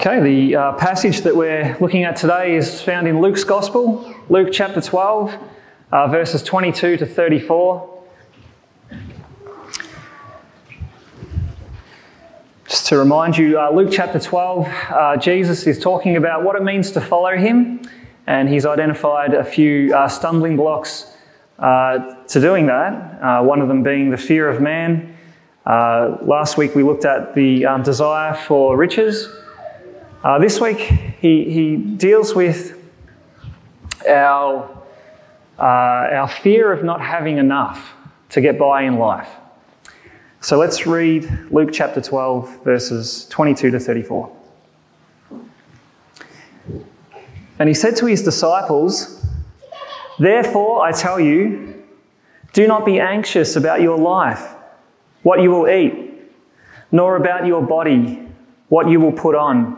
Okay, the uh, passage that we're looking at today is found in Luke's Gospel, Luke chapter 12, uh, verses 22 to 34. Just to remind you, uh, Luke chapter 12, uh, Jesus is talking about what it means to follow him, and he's identified a few uh, stumbling blocks uh, to doing that, one of them being the fear of man. last week we looked at the um, desire for riches. Uh, this week, he, he deals with our, uh, our fear of not having enough to get by in life. So let's read Luke chapter 12, verses 22 to 34. And he said to his disciples, Therefore, I tell you, do not be anxious about your life, what you will eat, nor about your body, what you will put on.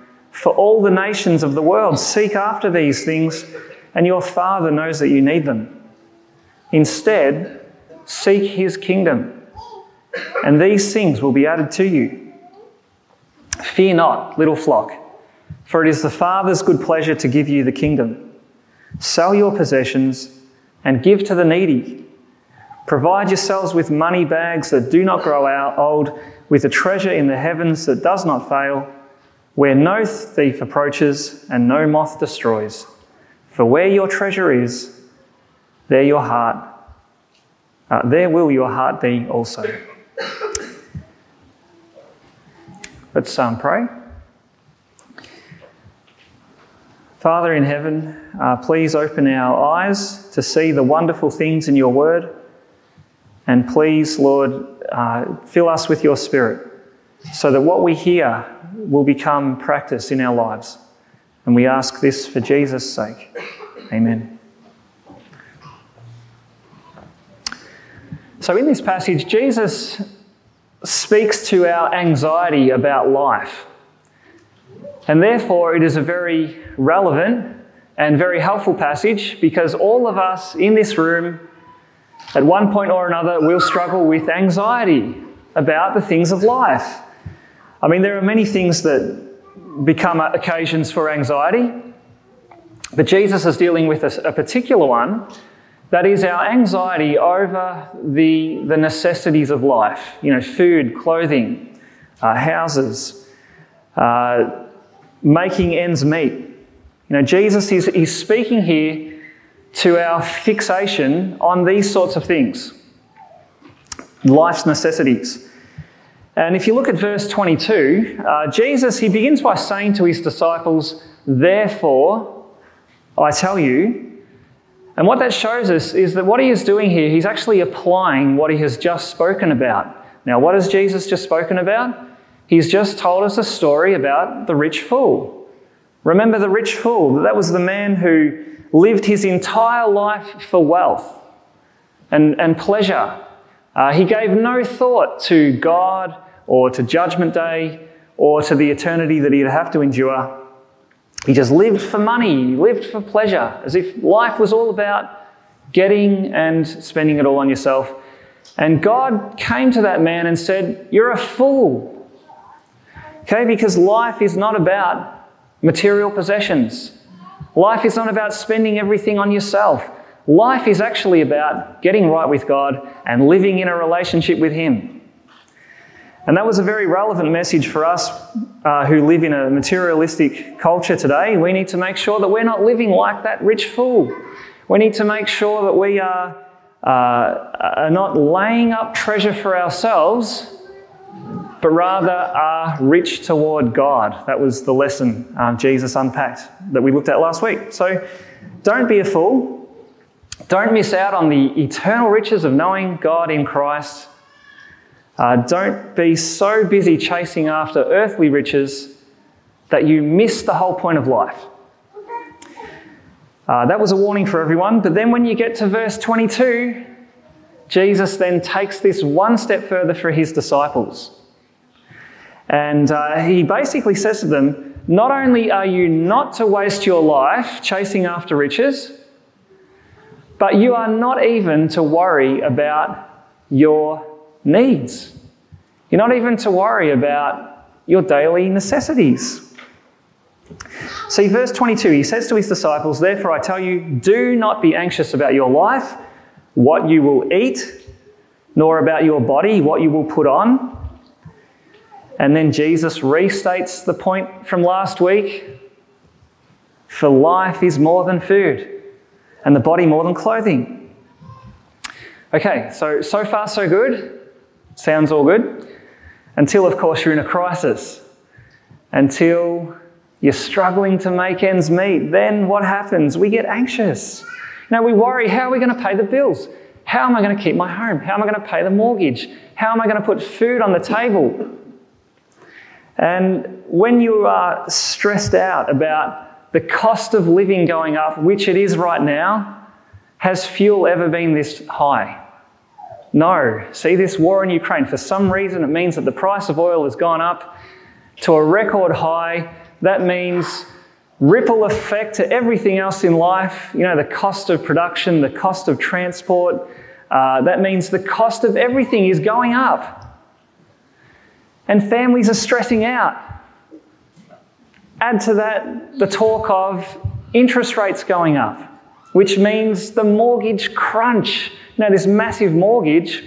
For all the nations of the world seek after these things, and your Father knows that you need them. Instead, seek his kingdom, and these things will be added to you. Fear not, little flock, for it is the Father's good pleasure to give you the kingdom. Sell your possessions and give to the needy. Provide yourselves with money bags that do not grow out old, with a treasure in the heavens that does not fail where no thief approaches and no moth destroys. For where your treasure is, there your heart, uh, there will your heart be also. Let's um, pray. Father in heaven, uh, please open our eyes to see the wonderful things in your word. And please, Lord, uh, fill us with your spirit so that what we hear will become practice in our lives. And we ask this for Jesus' sake. Amen. So, in this passage, Jesus speaks to our anxiety about life. And therefore, it is a very relevant and very helpful passage because all of us in this room, at one point or another, will struggle with anxiety about the things of life. I mean, there are many things that become occasions for anxiety, but Jesus is dealing with a, a particular one that is our anxiety over the, the necessities of life you know, food, clothing, uh, houses, uh, making ends meet. You know, Jesus is, is speaking here to our fixation on these sorts of things life's necessities. And if you look at verse 22, uh, Jesus, he begins by saying to his disciples, Therefore, I tell you. And what that shows us is that what he is doing here, he's actually applying what he has just spoken about. Now, what has Jesus just spoken about? He's just told us a story about the rich fool. Remember the rich fool? That was the man who lived his entire life for wealth and, and pleasure uh, he gave no thought to God or to Judgment Day or to the eternity that he'd have to endure. He just lived for money, lived for pleasure, as if life was all about getting and spending it all on yourself. And God came to that man and said, You're a fool. Okay, because life is not about material possessions. Life is not about spending everything on yourself. Life is actually about getting right with God and living in a relationship with Him. And that was a very relevant message for us uh, who live in a materialistic culture today. We need to make sure that we're not living like that rich fool. We need to make sure that we are, uh, are not laying up treasure for ourselves, but rather are rich toward God. That was the lesson um, Jesus unpacked that we looked at last week. So don't be a fool. Don't miss out on the eternal riches of knowing God in Christ uh, don't be so busy chasing after earthly riches that you miss the whole point of life. Uh, that was a warning for everyone. But then when you get to verse 22, Jesus then takes this one step further for his disciples. And uh, he basically says to them, Not only are you not to waste your life chasing after riches, but you are not even to worry about your needs. You're not even to worry about your daily necessities. See, verse 22, he says to his disciples, Therefore I tell you, do not be anxious about your life, what you will eat, nor about your body, what you will put on. And then Jesus restates the point from last week For life is more than food, and the body more than clothing. Okay, so so far so good. Sounds all good. Until, of course, you're in a crisis. Until you're struggling to make ends meet. Then what happens? We get anxious. Now we worry how are we going to pay the bills? How am I going to keep my home? How am I going to pay the mortgage? How am I going to put food on the table? And when you are stressed out about the cost of living going up, which it is right now, has fuel ever been this high? No. See this war in Ukraine, for some reason, it means that the price of oil has gone up to a record high. That means ripple effect to everything else in life. You know, the cost of production, the cost of transport. Uh, that means the cost of everything is going up. And families are stressing out. Add to that the talk of interest rates going up, which means the mortgage crunch now, this massive mortgage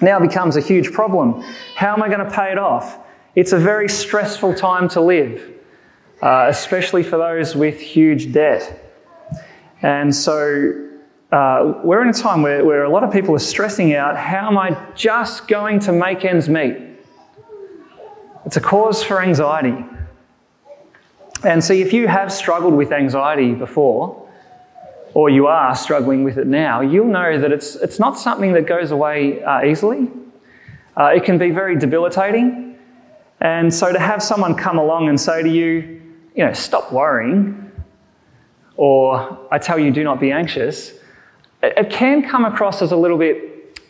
now becomes a huge problem. How am I going to pay it off? It's a very stressful time to live, uh, especially for those with huge debt. And so uh, we're in a time where, where a lot of people are stressing out how am I just going to make ends meet? It's a cause for anxiety. And see, if you have struggled with anxiety before, or you are struggling with it now, you'll know that it's, it's not something that goes away uh, easily. Uh, it can be very debilitating. And so to have someone come along and say to you, you know, stop worrying, or I tell you, do not be anxious, it, it can come across as a little bit,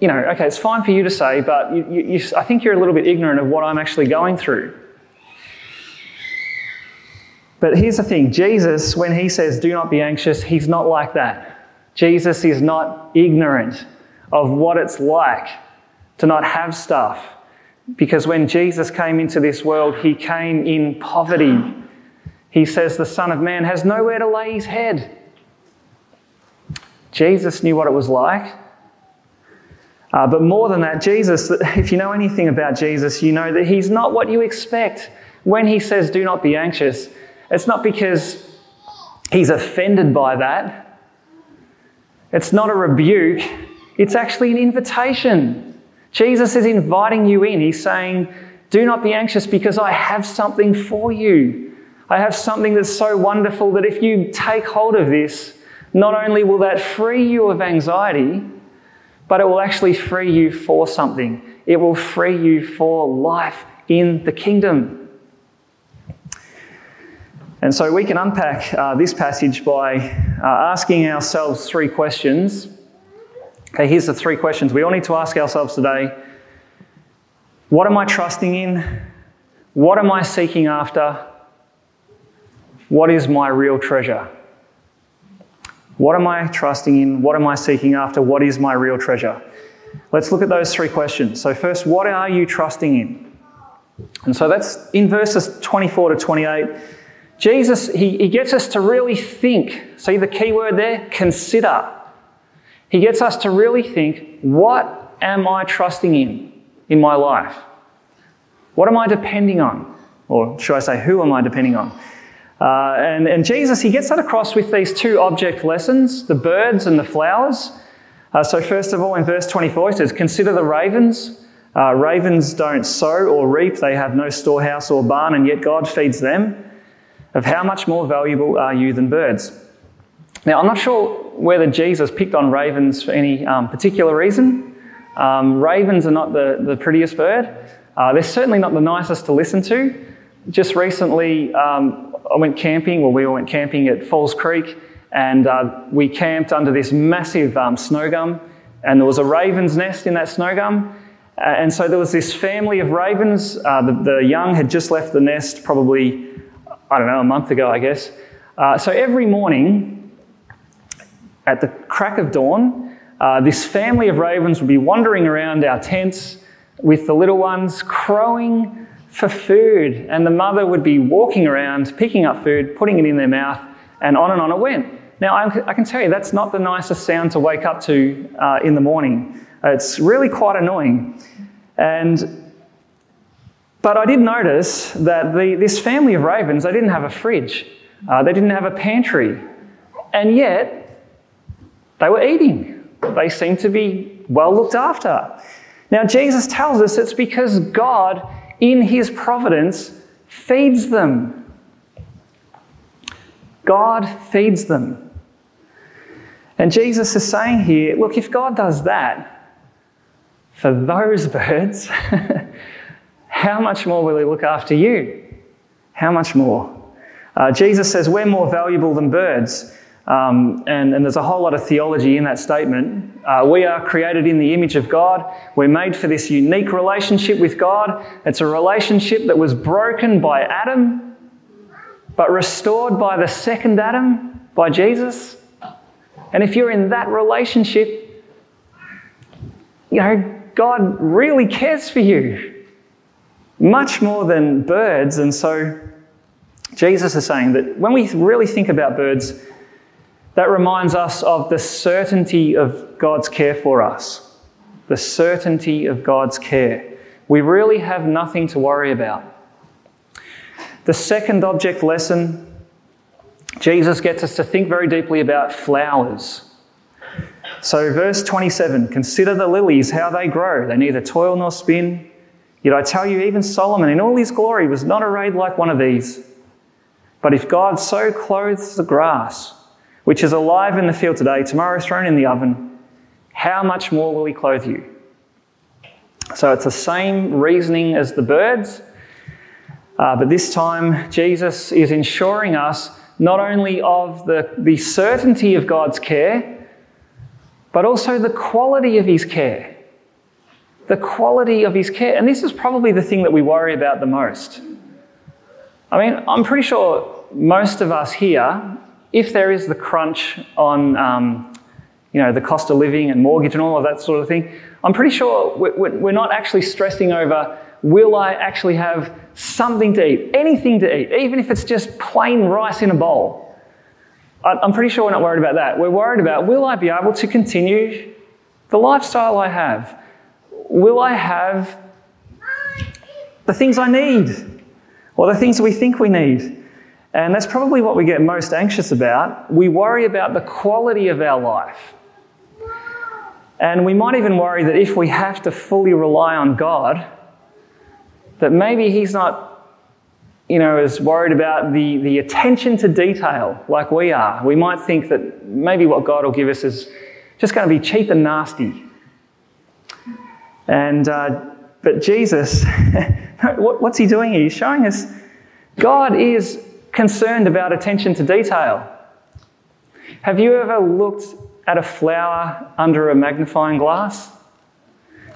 you know, okay, it's fine for you to say, but you, you, you, I think you're a little bit ignorant of what I'm actually going through. But here's the thing Jesus, when he says, do not be anxious, he's not like that. Jesus is not ignorant of what it's like to not have stuff. Because when Jesus came into this world, he came in poverty. He says the Son of Man has nowhere to lay his head. Jesus knew what it was like. Uh, but more than that, Jesus, if you know anything about Jesus, you know that he's not what you expect. When he says, do not be anxious, it's not because he's offended by that. It's not a rebuke. It's actually an invitation. Jesus is inviting you in. He's saying, Do not be anxious because I have something for you. I have something that's so wonderful that if you take hold of this, not only will that free you of anxiety, but it will actually free you for something. It will free you for life in the kingdom. And so we can unpack uh, this passage by uh, asking ourselves three questions. Okay, here's the three questions we all need to ask ourselves today What am I trusting in? What am I seeking after? What is my real treasure? What am I trusting in? What am I seeking after? What is my real treasure? Let's look at those three questions. So, first, what are you trusting in? And so that's in verses 24 to 28. Jesus, he, he gets us to really think. See the key word there? Consider. He gets us to really think what am I trusting in? in my life? What am I depending on? Or should I say, who am I depending on? Uh, and, and Jesus, he gets that across with these two object lessons the birds and the flowers. Uh, so, first of all, in verse 24, he says, Consider the ravens. Uh, ravens don't sow or reap, they have no storehouse or barn, and yet God feeds them. Of how much more valuable are you than birds? Now, I'm not sure whether Jesus picked on ravens for any um, particular reason. Um, ravens are not the, the prettiest bird. Uh, they're certainly not the nicest to listen to. Just recently, um, I went camping, well, we all went camping at Falls Creek, and uh, we camped under this massive um, snow gum, and there was a raven's nest in that snow gum. And so there was this family of ravens. Uh, the, the, young had just left the nest probably, I don't know, a month ago, I guess. Uh, so every morning, at the crack of dawn, uh, this family of ravens would be wandering around our tents with the little ones crowing for food. And the mother would be walking around, picking up food, putting it in their mouth, and on and on it went. Now, I can tell you that's not the nicest sound to wake up to uh, in the morning. It's really quite annoying. And, but I did notice that the, this family of ravens, they didn't have a fridge, uh, they didn't have a pantry, and yet they were eating. They seemed to be well looked after. Now, Jesus tells us it's because God in his providence, feeds them. God feeds them. And Jesus is saying here look, if God does that for those birds, how much more will he look after you? How much more? Uh, Jesus says we're more valuable than birds. Um, and, and, there's a whole lot of theology in that statement. Uh, we are created in the image of God. We're made for this unique relationship with God. It's a relationship that was broken by Adam, but restored by the second Adam, by Jesus. And if you're in that relationship, you know, God really cares for you much more than birds. And so Jesus is saying that when we really think about birds, that reminds us of the certainty of God's care for us. The certainty of God's care. We really have nothing to worry about. The second object lesson, Jesus gets us to think very deeply about flowers. So, verse 27 Consider the lilies, how they grow. They neither toil nor spin. Yet I tell you, even Solomon in all his glory was not arrayed like one of these. But if God so clothes the grass, which is alive in the field today, tomorrow is thrown in the oven, how much more will he clothe you? So it's the same reasoning as the birds, uh, but this time Jesus is ensuring us not only of the, the certainty of God's care, but also the quality of his care. The quality of his care. And this is probably the thing that we worry about the most. I mean, I'm pretty sure most of us here if there is the crunch on um, you know, the cost of living and mortgage and all of that sort of thing, I'm pretty sure we're not actually stressing over will I actually have something to eat, anything to eat, even if it's just plain rice in a bowl. I'm pretty sure we're not worried about that. We're worried about will I be able to continue the lifestyle I have? Will I have the things I need or the things we think we need? And that's probably what we get most anxious about. We worry about the quality of our life. And we might even worry that if we have to fully rely on God, that maybe He's not, you know, as worried about the, the attention to detail like we are. We might think that maybe what God will give us is just going to be cheap and nasty. And, uh, but Jesus, what's He doing here? He's showing us God is concerned about attention to detail. Have you ever looked at a flower under a magnifying glass?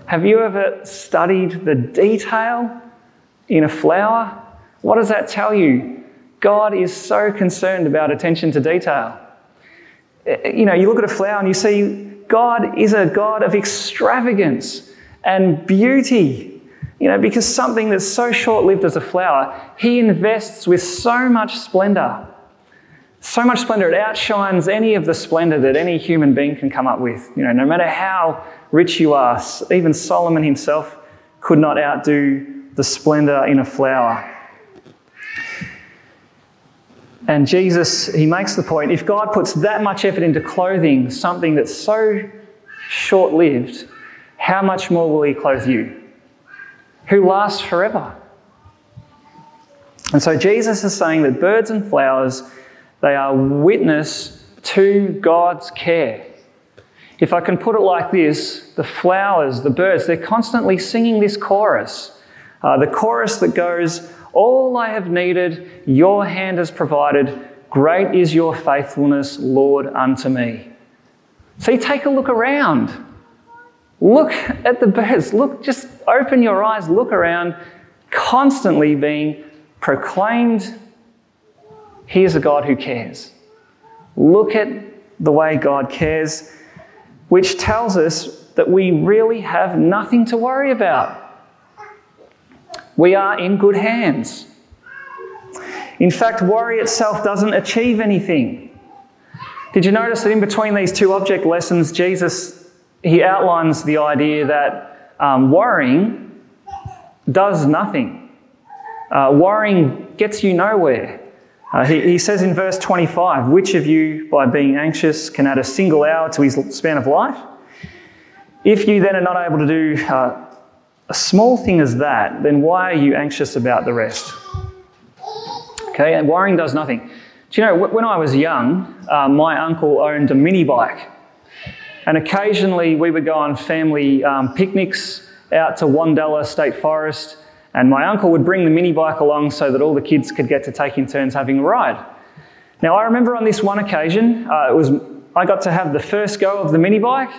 Have you ever studied the detail in a flower? What does that tell you? God is so concerned about attention to detail. You know, you look at a flower and you see God is a God of extravagance and beauty. You know, because something that's so short lived as a flower, he invests with so much splendor. So much splendor, it outshines any of the splendor that any human being can come up with. You know, no matter how rich you are, even Solomon himself could not outdo the splendor in a flower. And Jesus, he makes the point if God puts that much effort into clothing something that's so short lived, how much more will he clothe you? Who lasts forever? And so Jesus is saying that birds and flowers, they are witness to God's care. If I can put it like this, the flowers, the birds, they're constantly singing this chorus. Uh, the chorus that goes, All I have needed, your hand has provided. Great is your faithfulness, Lord, unto me. See, take a look around. Look at the birds. Look, just open your eyes, look around, constantly being proclaimed, Here's a God who cares. Look at the way God cares, which tells us that we really have nothing to worry about. We are in good hands. In fact, worry itself doesn't achieve anything. Did you notice that in between these two object lessons, Jesus he outlines the idea that um, worrying does nothing. Uh, worrying gets you nowhere. Uh, he, he, says in verse 25, Which of you, by being anxious, can add a single hour to his span of life? If you then are not able to do uh, a small thing as that, then why are you anxious about the rest? Okay, and worrying does nothing. Do you know, when I was young, uh, my uncle owned a mini bike. And occasionally we would go on family um, picnics out to Wandella State Forest and my uncle would bring the mini bike along so that all the kids could get to take in turns having a ride. Now, I remember on this one occasion, uh, it was, I got to have the first go of the mini bike.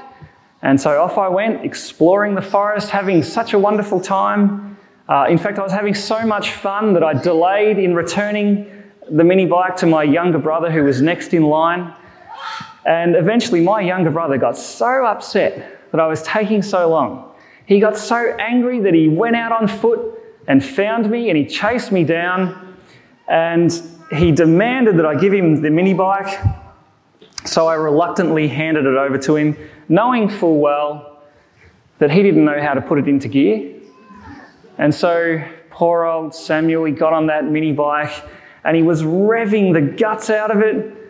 And so off I went, exploring the forest, having such a wonderful time. Uh, in fact, I was having so much fun that I delayed in returning the mini bike to my younger brother who was next in line. And eventually, my younger brother got so upset that I was taking so long. He got so angry that he went out on foot and found me and he chased me down and he demanded that I give him the mini bike. So I reluctantly handed it over to him, knowing full well that he didn't know how to put it into gear. And so poor old Samuel, he got on that mini bike and he was revving the guts out of it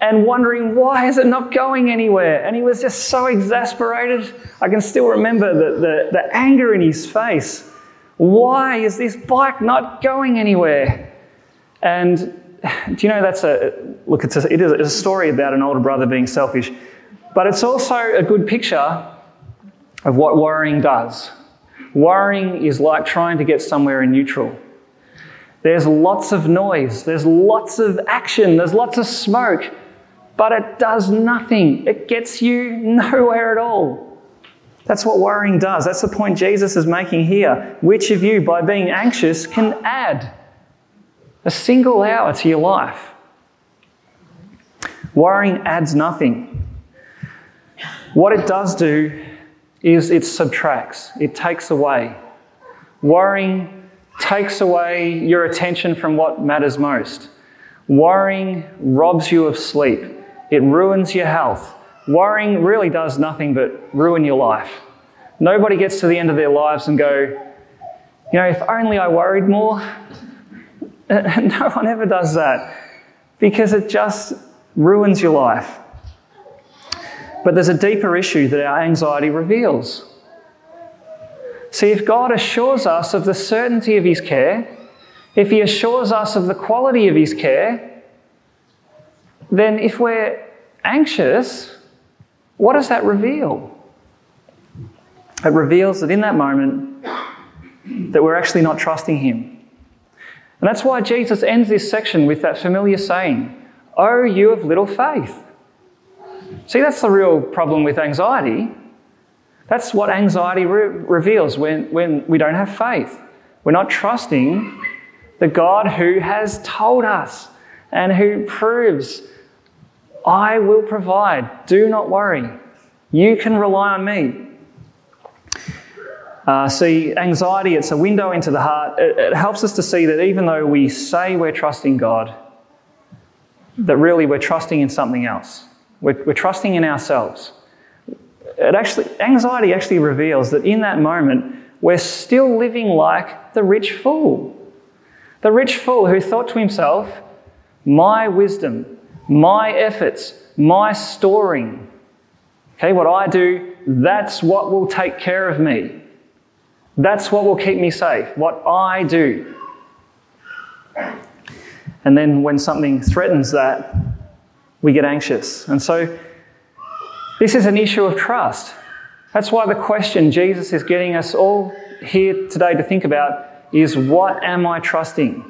and wondering why is it not going anywhere and he was just so exasperated i can still remember the, the, the anger in his face why is this bike not going anywhere? And do you know that's a look? It's a, it is a story about an older brother being selfish, but it's also a good picture of what worrying does. Worrying is like trying to get somewhere in neutral. There's lots of noise, there's lots of action, there's lots of smoke, but it does nothing. It gets you nowhere at all. That's what worrying does. That's the point Jesus is making here. Which of you, by being anxious, can add a single hour to your life? Worrying adds nothing. What it does do is it subtracts, it takes away. Worrying takes away your attention from what matters most. Worrying robs you of sleep, it ruins your health, Worrying really does nothing but ruin your life. Nobody gets to the end of their lives and go, you know, if only I worried more. no one ever does that because it just ruins your life. But there's a deeper issue that our anxiety reveals. See, if God assures us of the certainty of His care, if He assures us of the quality of His care, then if we're anxious, what does that reveal? It reveals that in that moment that we're actually not trusting him. And that's why Jesus ends this section with that familiar saying, Oh, you of little faith. See, that's the real problem with anxiety. That's what anxiety re- reveals when, when we don't have faith. We're not trusting the God who has told us and who proves I will provide. Do not worry. You can rely on me. Uh, see, anxiety, it's a window into the heart. It, it helps us to see that even though we say we're trusting God, that really we're trusting in something else. We're, we're trusting in ourselves. It actually, anxiety actually reveals that in that moment, we're still living like the rich fool. The rich fool who thought to himself, my wisdom, my efforts, my storing, okay, what I do, that's what will take care of me. That's what will keep me safe, what I do. And then when something threatens that, we get anxious. And so this is an issue of trust. That's why the question Jesus is getting us all here today to think about is what am I trusting?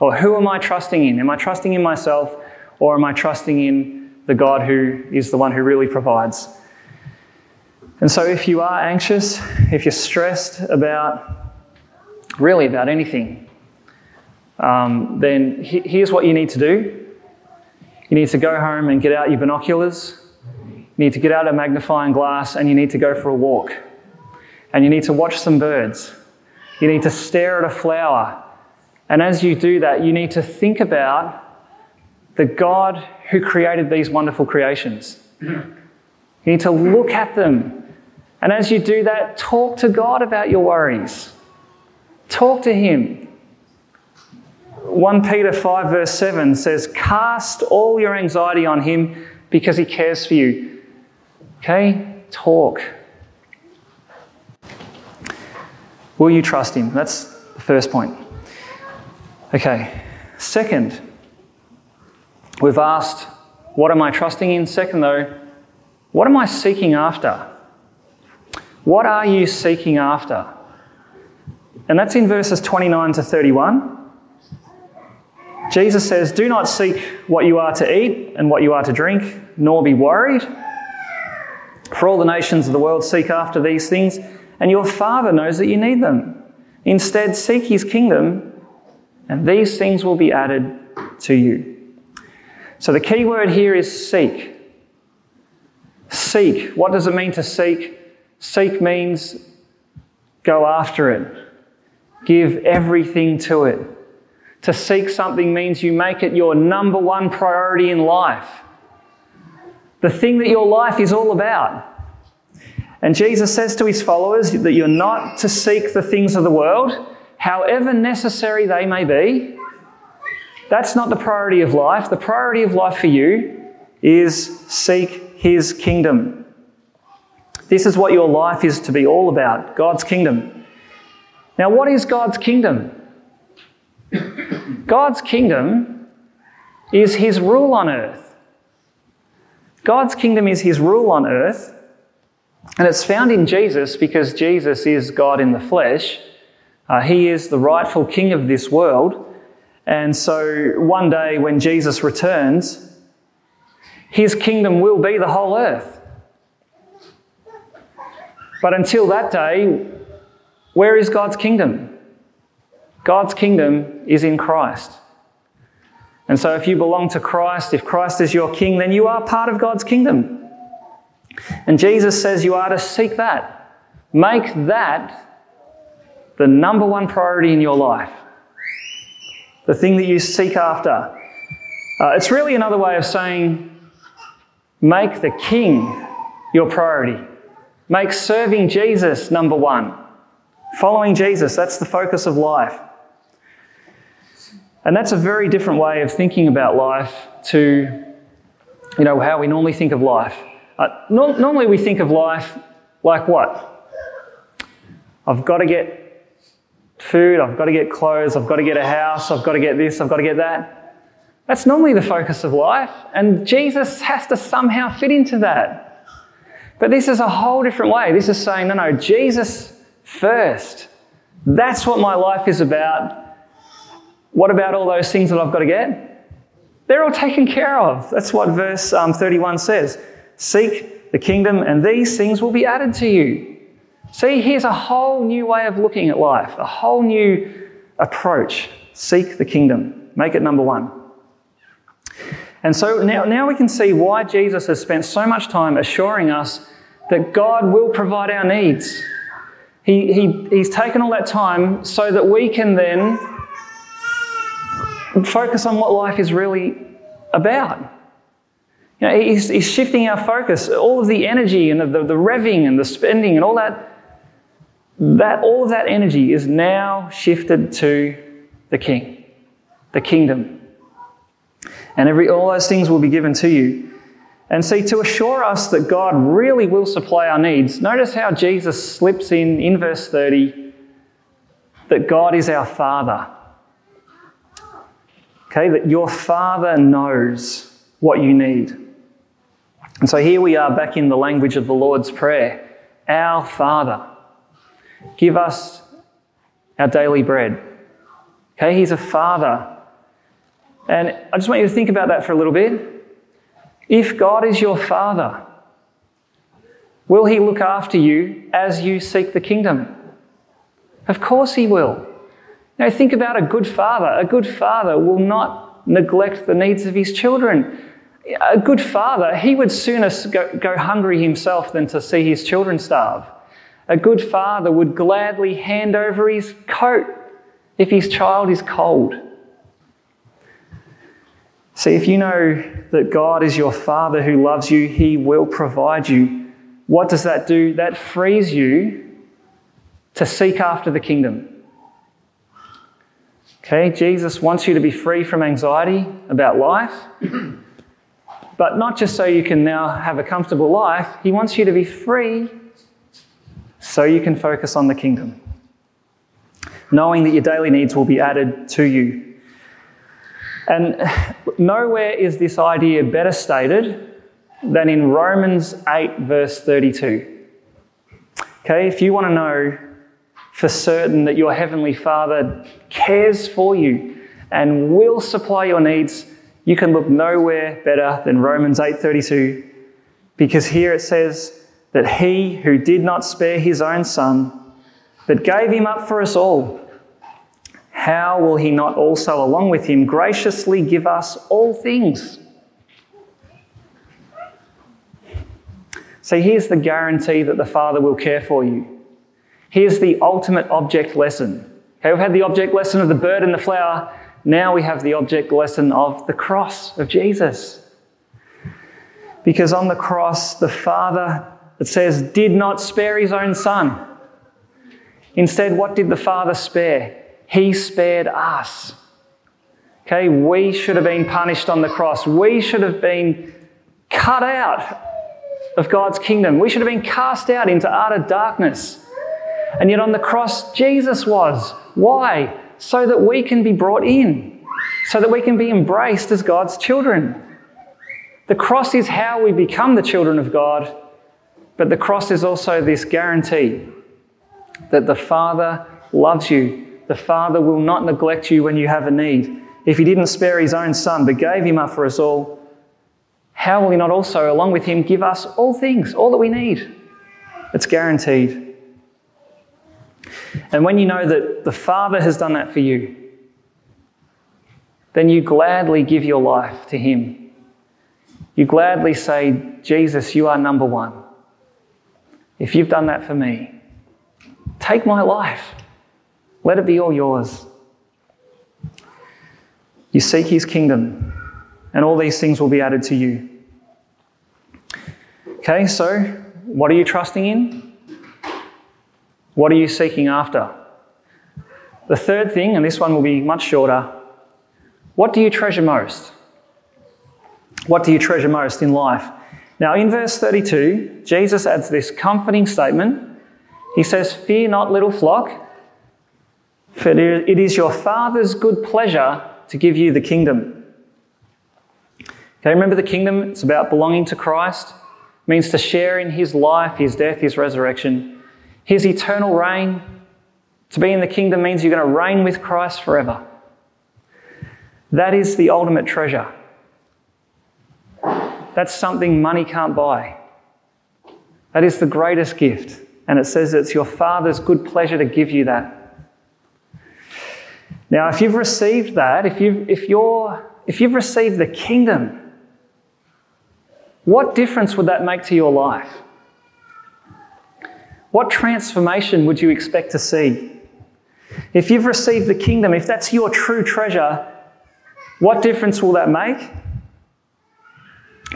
Or who am I trusting in? Am I trusting in myself or am I trusting in the God who is the one who really provides? And so if you are anxious, if you're stressed about really about anything, um, then he- here's what you need to do. You need to go home and get out your binoculars you need to get out a magnifying glass and you need to go for a walk. And you need to watch some birds. You need to stare at a flower. And as you do that, you need to think about the God who created these wonderful creations. You need to look at them. And as you do that, talk to God about your worries. Talk to Him. 1 Peter 5, verse 7 says, Cast all your anxiety on Him because He cares for you. Okay? Talk. Will you trust him? That's the first point. Okay. Second, we've asked, what am I trusting in? Second, though, what am I seeking after? What are you seeking after? And that's in verses 29 to 31. Jesus says, Do not seek what you are to eat and what you are to drink, nor be worried. For all the nations of the world seek after these things, and your Father knows that you need them. Instead, seek His kingdom, and these things will be added to you. So the key word here is seek. Seek. What does it mean to seek? Seek means go after it, give everything to it. To seek something means you make it your number one priority in life the thing that your life is all about. And Jesus says to his followers that you're not to seek the things of the world, however necessary they may be. That's not the priority of life. The priority of life for you is seek his kingdom. This is what your life is to be all about God's kingdom. Now, what is God's kingdom? God's kingdom is his rule on earth. God's kingdom is his rule on earth, and it's found in Jesus because Jesus is God in the flesh. Uh, he is the rightful king of this world. And so one day when Jesus returns, his kingdom will be the whole earth. But until that day, where is God's kingdom? God's kingdom is in Christ. And so, if you belong to Christ, if Christ is your king, then you are part of God's kingdom. And Jesus says you are to seek that. Make that the number one priority in your life, the thing that you seek after. Uh, it's really another way of saying make the king your priority. Make serving Jesus number one. Following Jesus, that's the focus of life. And that's a very different way of thinking about life to, you know, how we normally think of life. Uh, no- normally we think of life like what? I've got to get food, I've got to get clothes, I've got to get a house, I've got to get this, I've got to get that. That's normally the focus of life, and Jesus has to somehow fit into that. But this is a whole different way. This is saying, no, no, Jesus first. That's what my life is about. What about all those things that I've got to get? They're all taken care of. That's what verse um, 31 says. Seek the kingdom, and these things will be added to you. See, here's a whole new way of looking at life, a whole new approach. Seek the kingdom, make it number one. And so now, now we can see why Jesus has spent so much time assuring us that God will provide our needs. He, he, he's taken all that time so that we can then focus on what life is really about. You know, he's, he's shifting our focus. All of the energy and the, the, the revving and the spending and all that, that all of that energy is now shifted to the king, the kingdom. And every, all those things will be given to you. And see, to assure us that God really will supply our needs, notice how Jesus slips in in verse 30 that God is our Father. Okay, that your Father knows what you need. And so here we are back in the language of the Lord's Prayer Our Father, give us our daily bread. Okay, He's a Father. And I just want you to think about that for a little bit. If God is your Father, will He look after you as you seek the kingdom? Of course He will. Now, think about a good father. A good father will not neglect the needs of his children. A good father, he would sooner go, go hungry himself than to see his children starve. A good father would gladly hand over his coat if his child is cold. See, if you know that God is your Father who loves you, He will provide you. What does that do? That frees you to seek after the kingdom. Okay, Jesus wants you to be free from anxiety about life, but not just so you can now have a comfortable life, He wants you to be free so you can focus on the kingdom, knowing that your daily needs will be added to you. And nowhere is this idea better stated than in Romans 8, verse 32. Okay, if you want to know for certain that your Heavenly Father cares for you and will supply your needs, you can look nowhere better than Romans 8:32 because here it says that he who did not spare his own son but gave him up for us all how will he not also, along with him, graciously give us all things? So here's the guarantee that the Father will care for you. Here's the ultimate object lesson. Okay, we've had the object lesson of the bird and the flower. Now we have the object lesson of the cross of Jesus. Because on the cross, the Father, it says, did not spare his own Son. Instead, what did the Father spare? He spared us. Okay, we should have been punished on the cross. We should have been cut out of God's kingdom. We should have been cast out into utter darkness. And yet on the cross, Jesus was. Why? So that we can be brought in, so that we can be embraced as God's children. The cross is how we become the children of God, but the cross is also this guarantee that the Father loves you the Father will not neglect you when you have a need. If He didn't spare His own Son, but gave Him up for us all, how will He not also, along with Him, give us all things, all that we need? It's guaranteed. And when you know that the Father has done that for you, then you gladly give your life to Him. You gladly say, Jesus, you are number one. If you've done that for me, take my life. Let it be all yours. You seek his kingdom, and all these things will be added to you. Okay, so what are you trusting in? What are you seeking after? The third thing, and this one will be much shorter what do you treasure most? What do you treasure most in life? Now, in verse 32, Jesus adds this comforting statement. He says, Fear not, little flock, for it is your Father's good pleasure to give you the kingdom. Okay, remember the kingdom? It's about belonging to Christ. It means to share in his life, his death, his resurrection, his eternal reign. To be in the kingdom means you're going to reign with Christ forever. That is the ultimate treasure. That's something money can't buy. That is the greatest gift. And it says it's your Father's good pleasure to give you that. Now, if you've received that, if you've, if, you're, if you've received the kingdom, what difference would that make to your life? What transformation would you expect to see? If you've received the kingdom, if that's your true treasure, what difference will that make?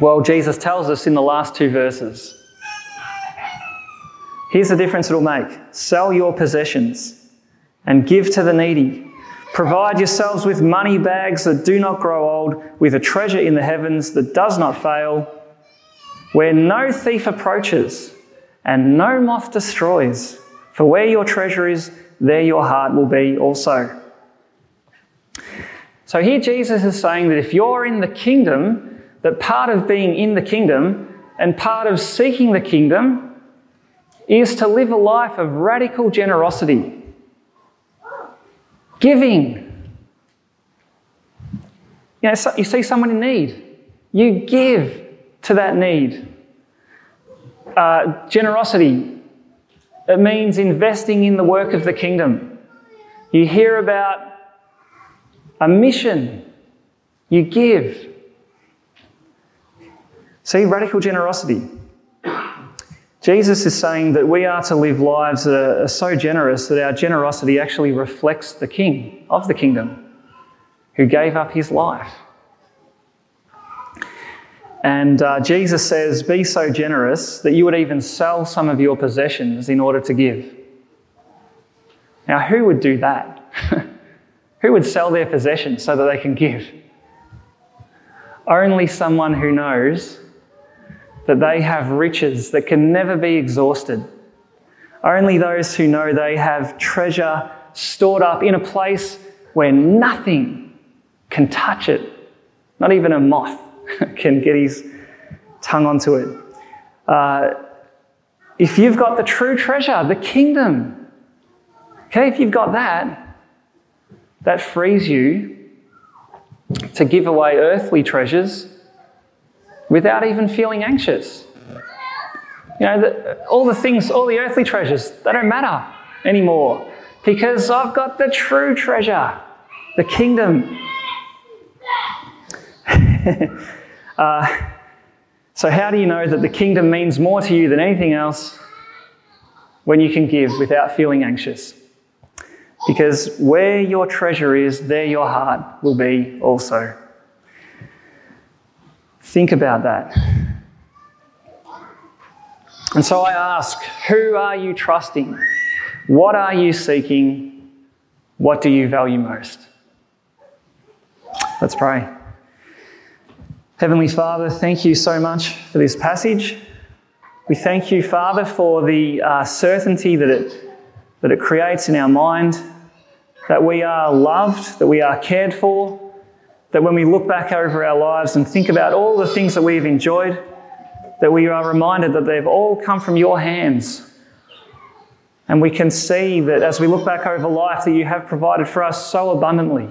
Well, Jesus tells us in the last two verses. Here's the difference it'll make sell your possessions and give to the needy. Provide yourselves with money bags that do not grow old, with a treasure in the heavens that does not fail, where no thief approaches and no moth destroys. For where your treasure is, there your heart will be also. So here Jesus is saying that if you're in the kingdom, that part of being in the kingdom and part of seeking the kingdom is to live a life of radical generosity, giving. You know, you see someone in need, you give to that need. Uh, generosity, it means investing in the work of the kingdom. You hear about a mission, you give. See, radical generosity. Jesus is saying that we are to live lives that are so generous that our generosity actually reflects the King of the kingdom who gave up his life. And uh, Jesus says, Be so generous that you would even sell some of your possessions in order to give. Now, who would do that? who would sell their possessions so that they can give? Only someone who knows that they have riches that can never be exhausted. Only those who know they have treasure stored up in a place where nothing can touch it, not even a moth can get his tongue onto it. Uh, if you've got the true treasure, the kingdom, okay, if you've got that, that frees you to give away earthly treasures without even feeling anxious. You know, the, all the things, all the earthly treasures, they don't matter anymore because I've got the true treasure, the kingdom. Uh, so, how do you know that the kingdom means more to you than anything else when you can give without feeling anxious? Because where your treasure is, there your heart will be also. Think about that. And so I ask, who are you trusting? What are you seeking? What do you value most? Let's pray. Heavenly Father, thank you so much for this passage. We thank you, Father, for the uh, certainty that it, that it creates in our mind, that we are loved, that we are cared for, that when we look back over our lives and think about all the things that we've enjoyed, that we are reminded that they've all come from your hands. And we can see that as we look back over life, that you have provided for us so abundantly.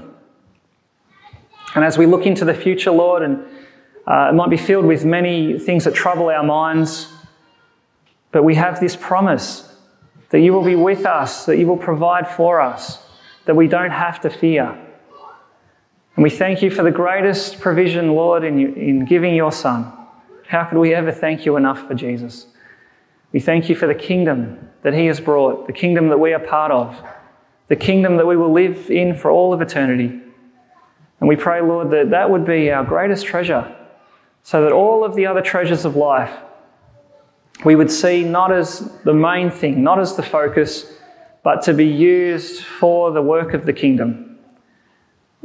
And as we look into the future, Lord, and uh, it might be filled with many things that trouble our minds, but we have this promise that you will be with us, that you will provide for us, that we don't have to fear. And we thank you for the greatest provision, Lord, in, you, in giving your Son. How could we ever thank you enough for Jesus? We thank you for the kingdom that he has brought, the kingdom that we are part of, the kingdom that we will live in for all of eternity. And we pray, Lord, that that would be our greatest treasure so that all of the other treasures of life we would see not as the main thing, not as the focus, but to be used for the work of the kingdom.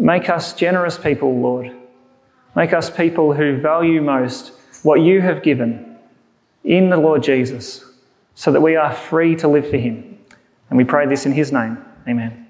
Make us generous people, Lord. Make us people who value most what you have given in the Lord Jesus, so that we are free to live for him. And we pray this in his name. Amen.